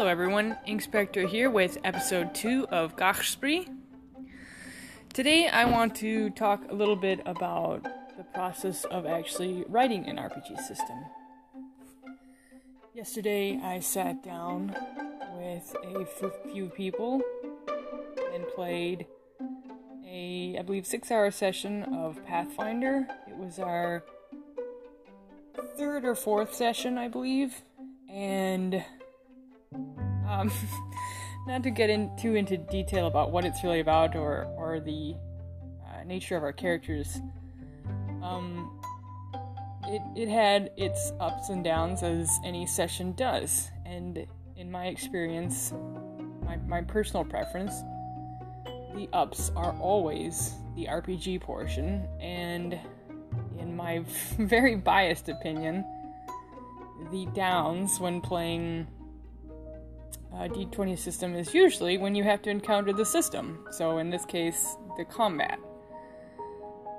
Hello everyone, Inspector here with episode 2 of Gachspree. Today I want to talk a little bit about the process of actually writing an RPG system. Yesterday I sat down with a f- few people and played a, I believe, six hour session of Pathfinder. It was our third or fourth session, I believe, and um, not to get in too into detail about what it's really about or or the uh, nature of our characters. Um, it it had its ups and downs as any session does, and in my experience, my my personal preference, the ups are always the RPG portion, and in my very biased opinion, the downs when playing a D20 system is usually when you have to encounter the system. So in this case, the combat.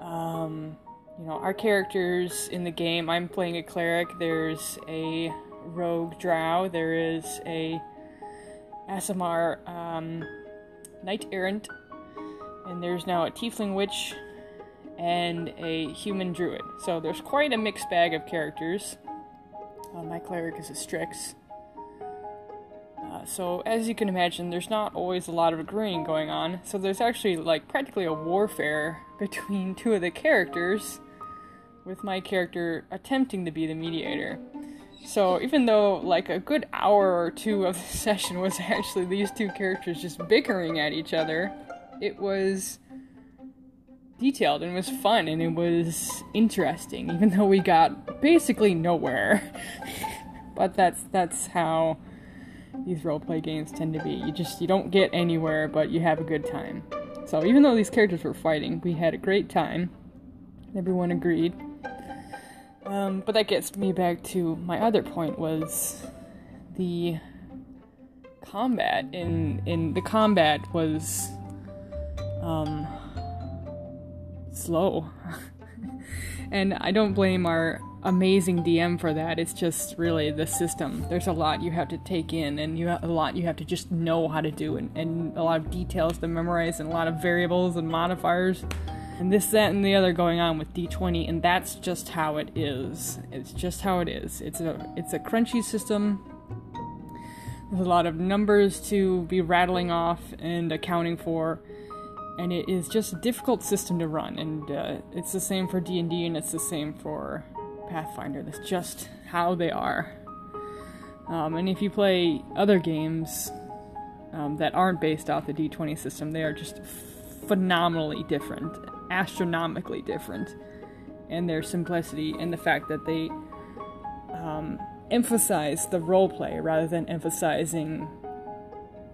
Um, you know, our characters in the game, I'm playing a cleric, there's a rogue drow, there is a Aasimar um, knight errant, and there's now a tiefling witch and a human druid. So there's quite a mixed bag of characters. Uh, my cleric is a Strix. So as you can imagine, there's not always a lot of agreeing going on. So there's actually like practically a warfare between two of the characters, with my character attempting to be the mediator. So even though like a good hour or two of the session was actually these two characters just bickering at each other, it was detailed and was fun and it was interesting, even though we got basically nowhere. but that's that's how these roleplay games tend to be. You just you don't get anywhere, but you have a good time. So even though these characters were fighting, we had a great time. Everyone agreed. Um, but that gets me back to my other point was the combat in in the combat was um slow. and I don't blame our amazing DM for that. It's just really the system. There's a lot you have to take in, and you a lot you have to just know how to do, and, and a lot of details to memorize, and a lot of variables and modifiers, and this, that, and the other going on with D20. And that's just how it is. It's just how it is. It's a it's a crunchy system. There's a lot of numbers to be rattling off and accounting for and it is just a difficult system to run and uh, it's the same for d&d and it's the same for pathfinder. That's just how they are. Um, and if you play other games um, that aren't based off the d20 system they are just phenomenally different astronomically different and their simplicity and the fact that they um, emphasize the role play rather than emphasizing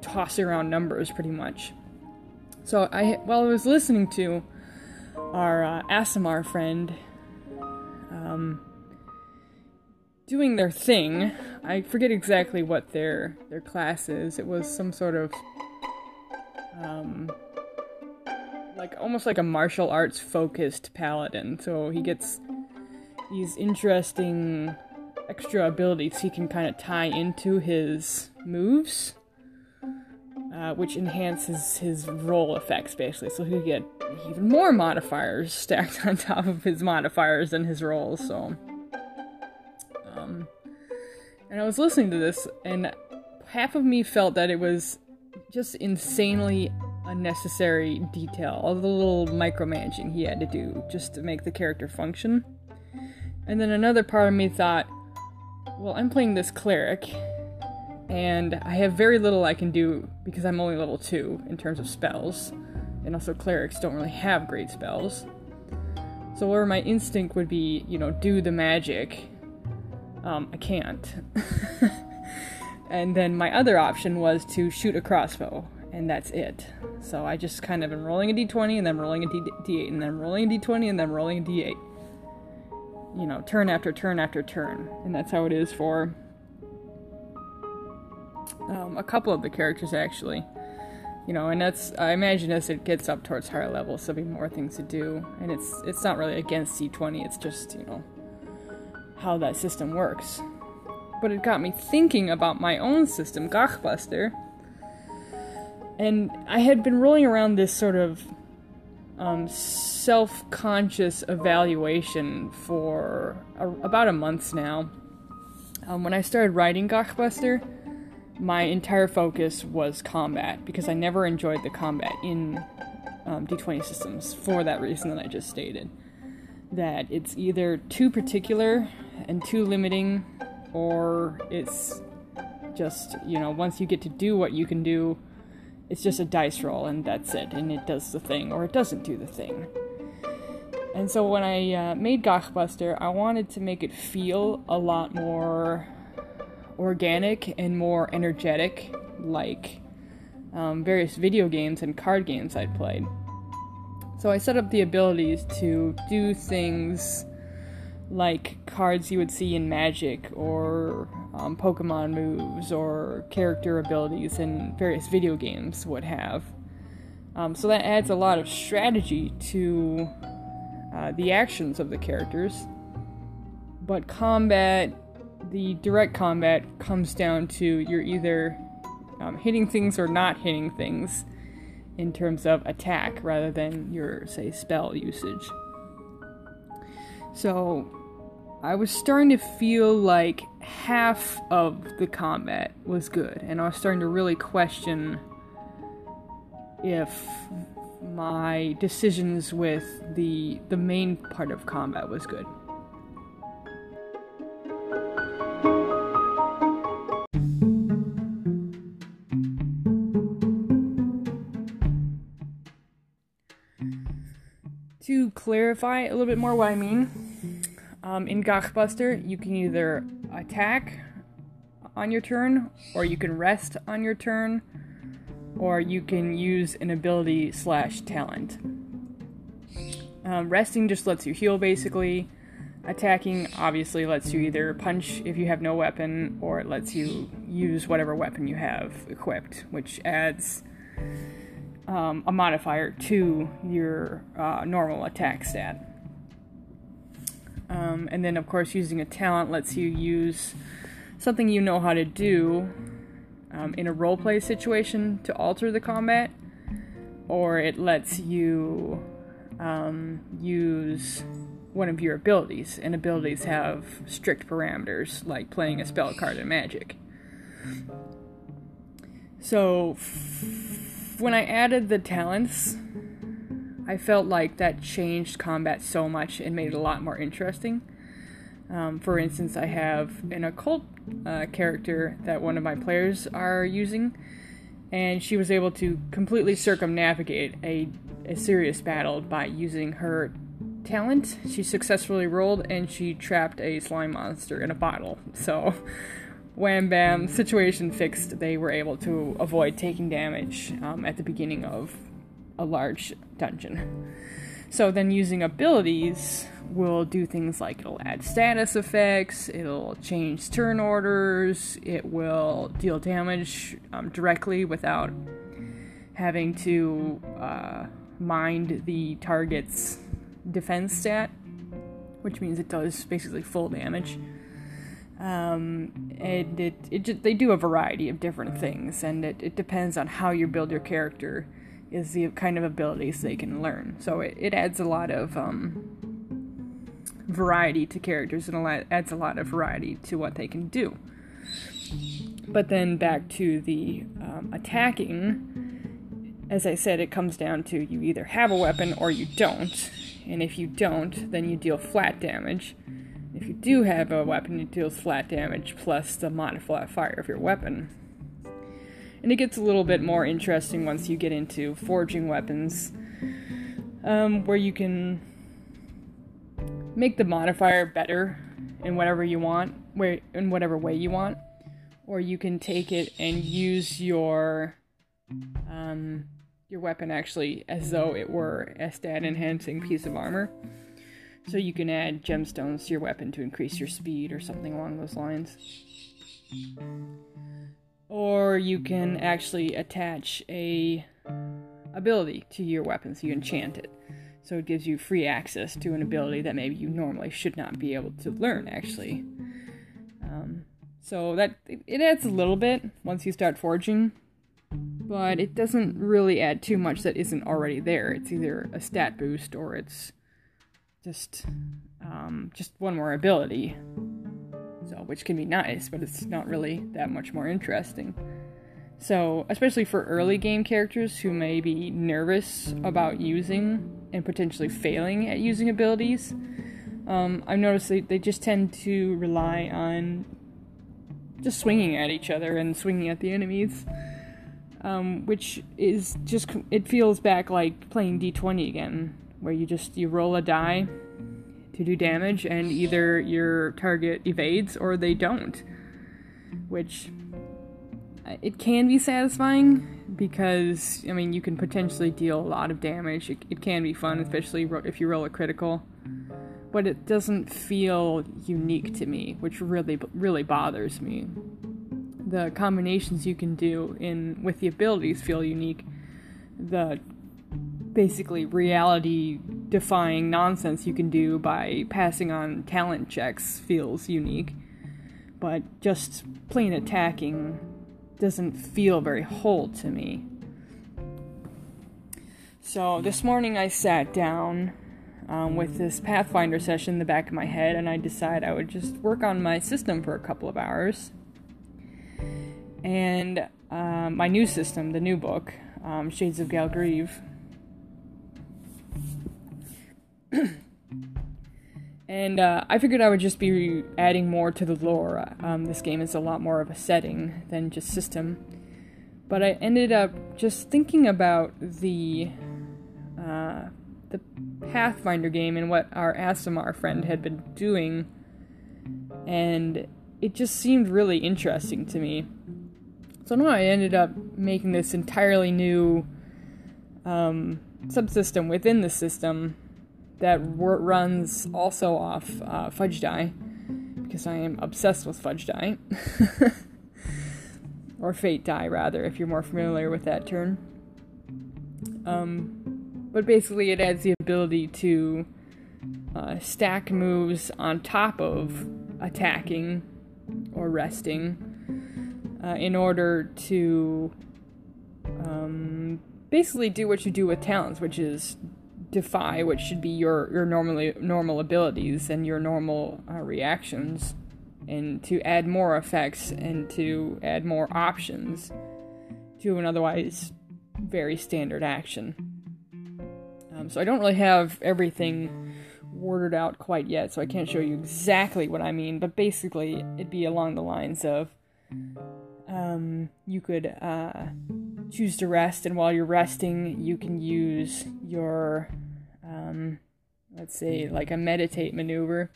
tossing around numbers pretty much. So I, while I was listening to our uh, Aasimar friend um, doing their thing, I forget exactly what their their class is. It was some sort of um, like almost like a martial arts focused paladin. So he gets these interesting extra abilities he can kind of tie into his moves uh, which enhances his roll effects basically. So he get even more modifiers stacked on top of his modifiers and his rolls. So, um, and I was listening to this, and half of me felt that it was just insanely unnecessary detail, all the little micromanaging he had to do just to make the character function. And then another part of me thought, well, I'm playing this cleric, and I have very little I can do because I'm only level 2 in terms of spells, and also clerics don't really have great spells. So where my instinct would be, you know, do the magic, um, I can't. and then my other option was to shoot a crossbow, and that's it. So I just kind of am rolling a d20, and then rolling a d8 and then rolling a d20, and then rolling a d8. You know, turn after turn after turn. And that's how it is for um, a couple of the characters actually. You know, and that's I imagine as it gets up towards higher levels, there'll be more things to do, and it's it's not really against D20. It's just you know how that system works. but it got me thinking about my own system, Gachbuster. And I had been rolling around this sort of um, self conscious evaluation for a, about a month now. Um, when I started writing Gachbuster, my entire focus was combat because I never enjoyed the combat in um, D20 systems for that reason that I just stated. That it's either too particular and too limiting, or it's just, you know, once you get to do what you can do, it's just a dice roll and that's it, and it does the thing or it doesn't do the thing. And so when I uh, made Gachbuster, I wanted to make it feel a lot more organic and more energetic, like um, various video games and card games I'd played. So I set up the abilities to do things like cards you would see in Magic or um, Pokemon moves or character abilities in various video games would have. Um, so that adds a lot of strategy to uh, the actions of the characters. But combat, the direct combat, comes down to you're either um, hitting things or not hitting things in terms of attack rather than your, say, spell usage. So I was starting to feel like half of the combat was good, and I was starting to really question if my decisions with the the main part of combat was good. To clarify a little bit more what I mean, um, in Gachbuster, you can either attack on your turn, or you can rest on your turn, or you can use an ability slash talent. Um, resting just lets you heal basically. Attacking obviously lets you either punch if you have no weapon, or it lets you use whatever weapon you have equipped, which adds um, a modifier to your uh, normal attack stat. Um, and then, of course, using a talent lets you use something you know how to do um, in a roleplay situation to alter the combat, or it lets you um, use one of your abilities, and abilities have strict parameters, like playing a spell card in Magic. So, f- when I added the talents, I felt like that changed combat so much and made it a lot more interesting. Um, for instance, I have an occult uh, character that one of my players are using, and she was able to completely circumnavigate a, a serious battle by using her talent. She successfully rolled and she trapped a slime monster in a bottle. So, wham bam, situation fixed. They were able to avoid taking damage um, at the beginning of a large dungeon. So then using abilities will do things like it'll add status effects, it'll change turn orders, it will deal damage um, directly without having to uh, mind the target's defense stat, which means it does basically full damage. Um, and it, it just, they do a variety of different things, and it, it depends on how you build your character is the kind of abilities they can learn. So it, it adds a lot of um, variety to characters and adds a lot of variety to what they can do. But then back to the um, attacking, as I said, it comes down to you either have a weapon or you don't. And if you don't, then you deal flat damage. If you do have a weapon, it deals flat damage plus the modifier fire of your weapon. And it gets a little bit more interesting once you get into forging weapons, um, where you can make the modifier better in whatever you want, where in whatever way you want, or you can take it and use your um, your weapon actually as though it were a stat enhancing piece of armor. So you can add gemstones to your weapon to increase your speed or something along those lines. Or you can actually attach a ability to your weapon so you enchant it. So it gives you free access to an ability that maybe you normally should not be able to learn, actually. Um, So that it adds a little bit once you start forging, but it doesn't really add too much that isn't already there. It's either a stat boost or it's just um, just one more ability. So which can be nice, but it's not really that much more interesting. So, especially for early game characters who may be nervous about using and potentially failing at using abilities, um, I've noticed they, they just tend to rely on just swinging at each other and swinging at the enemies, um, which is just it feels back like playing D20 again, where you just you roll a die to do damage, and either your target evades or they don't, which it can be satisfying because I mean you can potentially deal a lot of damage. It, it can be fun, especially if you roll a critical, but it doesn't feel unique to me, which really really bothers me. The combinations you can do in with the abilities feel unique. The basically reality defying nonsense you can do by passing on talent checks feels unique. But just plain attacking doesn't feel very whole to me. So this morning I sat down um, with this Pathfinder session in the back of my head, and I decided I would just work on my system for a couple of hours. And um, my new system, the new book, um, Shades of Galgreave. And uh, I figured I would just be adding more to the lore. Um, this game is a lot more of a setting than just system. But I ended up just thinking about the uh, the Pathfinder game and what our Aasimar friend had been doing, and it just seemed really interesting to me. So now I ended up making this entirely new um, subsystem within the system that runs also off uh, fudge die because I am obsessed with fudge die. or fate die, rather, if you're more familiar with that term. Um, but basically, it adds the ability to uh, stack moves on top of attacking or resting uh, in order to um, basically do what you do with talents, which is defy what should be your your normally normal abilities and your normal uh, reactions and to add more effects and to add more options to an otherwise very standard action. Um, so I don't really have everything worded out quite yet, so I can't show you exactly what I mean, but basically it'd be along the lines of um, you could uh, choose to rest, and while you're resting, you can use your um, let's say like a meditate maneuver.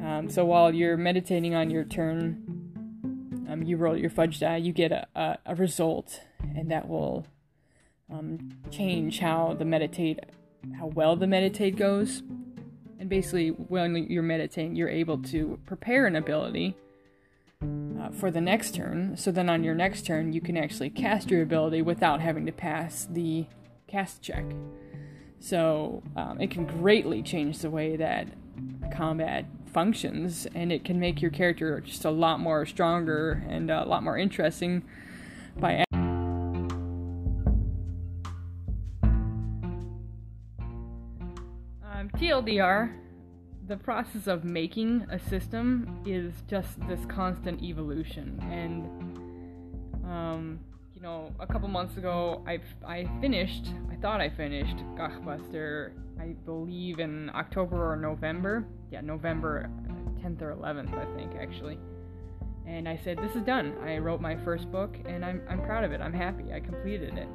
Um, so while you're meditating on your turn, um, you roll your fudge die, you get a, a, a result, and that will um, change how the meditate, how well the meditate goes. And basically, when you're meditating, you're able to prepare an ability uh, for the next turn. So then on your next turn, you can actually cast your ability without having to pass the cast check. So um, it can greatly change the way that combat functions, and it can make your character just a lot more stronger and a lot more interesting by. Um, TLDR, the process of making a system is just this constant evolution, and um, you know, a couple months ago, I I finished. I thought I finished Gachbuster. I believe in October or November. Yeah, November 10th or 11th, I think actually. And I said, "This is done. I wrote my first book, and I'm I'm proud of it. I'm happy. I completed it."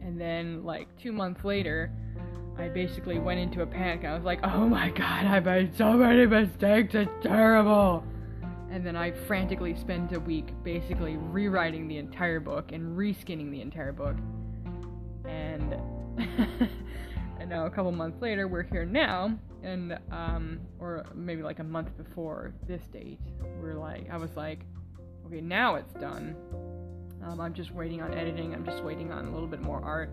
And then, like two months later, I basically went into a panic. I was like, "Oh my god, I made so many mistakes. It's terrible." and then I frantically spent a week basically rewriting the entire book and reskinning the entire book. And and now a couple months later, we're here now, and um, or maybe like a month before this date, we're like, I was like, okay, now it's done. Um, I'm just waiting on editing. I'm just waiting on a little bit more art,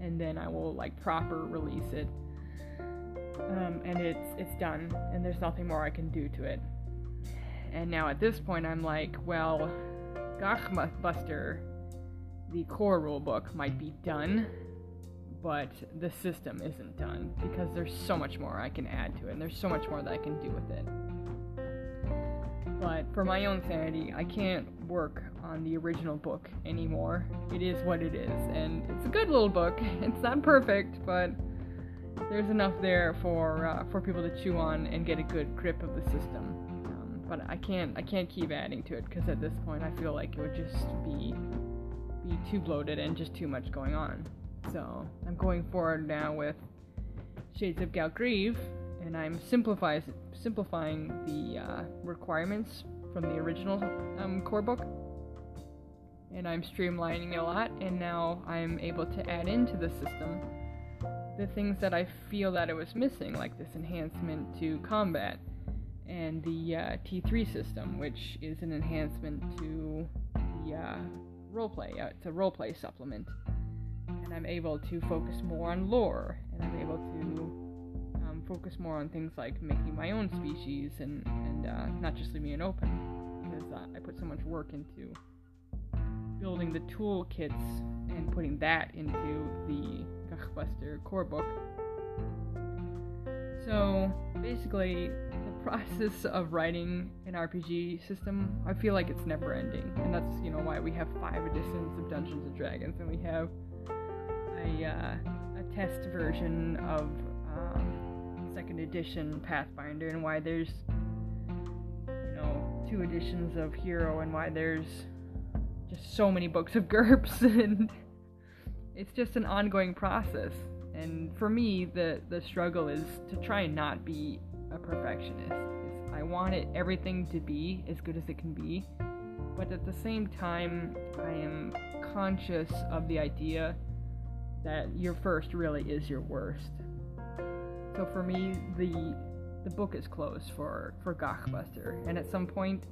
and then I will like proper release it. Um, and it's it's done, and there's nothing more I can do to it And now at this point, I'm like, well, Gachbuster, the core rulebook, might be done, but the system isn't done because there's so much more I can add to it, and there's so much more that I can do with it. But for my own sanity, I can't work on the original book anymore. It is what it is, and it's a good little book. It's not perfect, but there's enough there for uh, for people to chew on and get a good grip of the system. Um, but I can't I can't keep adding to it because at this point I feel like it would just be be too bloated and just too much going on. So I'm going forward now with Shades of Galgreave, and I'm simplify, simplifying the uh, requirements from the original um, core book. And I'm streamlining a lot, and now I'm able to add into the system the things that I feel that it was missing, like this enhancement to combat and the uh, T3 system, which is an enhancement to the uh, roleplay. Uh, it's a roleplay supplement and I'm able to focus more on lore, and I'm able to focus more on things like making my own species and, and uh, not just leaving it open, because uh, I put so much work into building the toolkits and putting that into the Gachbuster core book. So basically, the process of writing an RPG system, I feel like it's never ending, and that's you know why we have five editions of Dungeons and Dragons, and we have a, uh, a test version of second edition Pathfinder and why there's you know two editions of Hero and why there's just so many books of GURPS and it's just an ongoing process. And for me, the the struggle is to try and not be a perfectionist. Is I want it everything to be as good as it can be, but at the same time, I am conscious of the idea that your first really is your worst. So for me, the the book is closed for for Gachbuster, and at some point,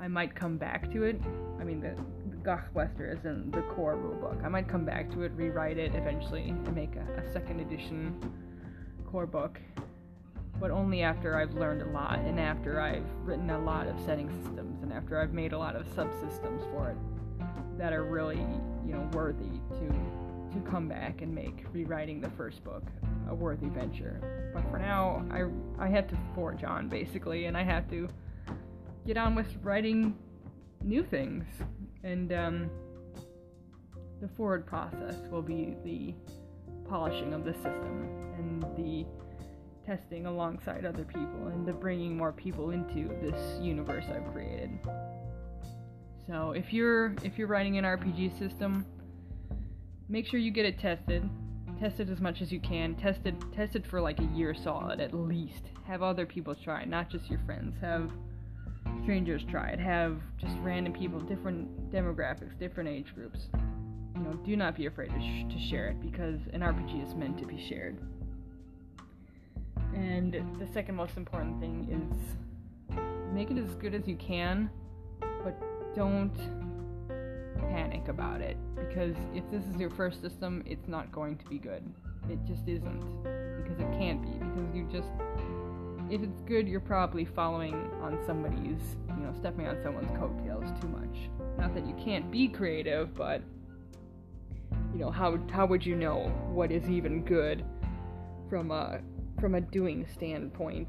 I might come back to it. I mean, the, the Gachbuster is in the core rulebook. I might come back to it, rewrite it eventually, and make a, a second edition core book. But only after I've learned a lot, and after I've written a lot of setting systems, and after I've made a lot of subsystems for it that are really, you know, worthy to to come back and make rewriting the first book a worthy venture. But for now, I I had to forge on basically, and I had to get on with writing new things. And um, the forward process will be the polishing of the system and the testing alongside other people and the bringing more people into this universe I've created. So if you're if you're writing an RPG system, make sure you get it tested. Test it as much as you can. Test it, test it for like a year solid at least. Have other people try not just your friends. Have strangers try it. Have just random people, different demographics, different age groups. You know, do not be afraid to, sh- to share it because an RPG is meant to be shared. And the second most important thing is make it as good as you can, but don't panic about it because if this is your first system, it's not going to be good. It just isn't because it can't be because you just if it's good, you're probably following on somebody's, you know, stepping on someone's coattails too much. Not that you can't be creative, but you know, how how would you know what is even good from a from a doing standpoint?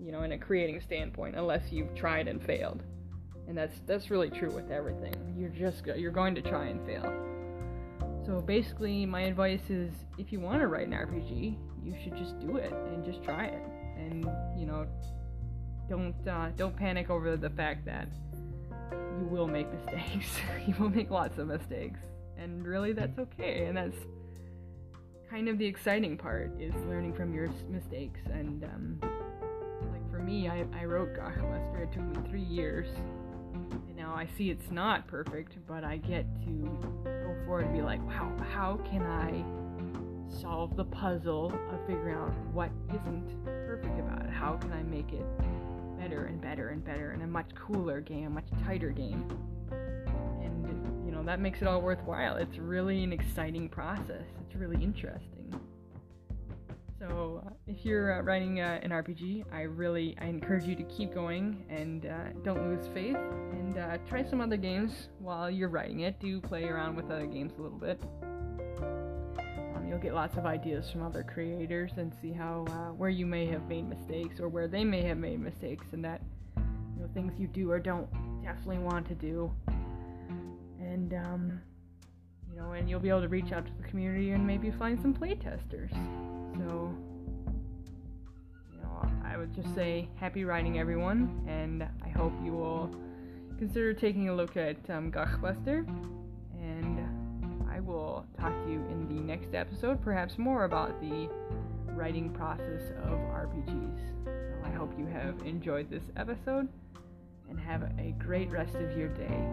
You know, in a creating standpoint, unless you've tried and failed and that's that's really true with everything. You're just you're going to try and fail. So basically, my advice is if you want to write an RPG, you should just do it and just try it, and you know, don't uh, don't panic over the fact that you will make mistakes. you will make lots of mistakes, and really that's okay, and that's kind of the exciting part is learning from your mistakes and um, like for me I, I wrote Gachbuster. It took me three years now I see it's not perfect, but I get to go forward and be like, wow, how can I solve the puzzle of figuring out what isn't perfect about it? How can I make it better and better and better and a much cooler game, a much tighter game? And, you know, that makes it all worthwhile. It's really an exciting process, it's really interesting. So, uh, if you're uh, writing uh, an RPG, I really I encourage you to keep going and uh, don't lose faith and uh, try some other games while you're writing it. Do play around with other games a little bit. Um, you'll get lots of ideas from other creators and see how uh, where you may have made mistakes or where they may have made mistakes and that you know things you do or don't definitely want to do. And um, you know, and you'll be able to reach out to the community and maybe find some playtesters. So, you know, I would just say happy writing, everyone, and I hope you will consider taking a look at um, Gachbuster. And I will talk to you in the next episode, perhaps more about the writing process of RPGs. So I hope you have enjoyed this episode and have a great rest of your day.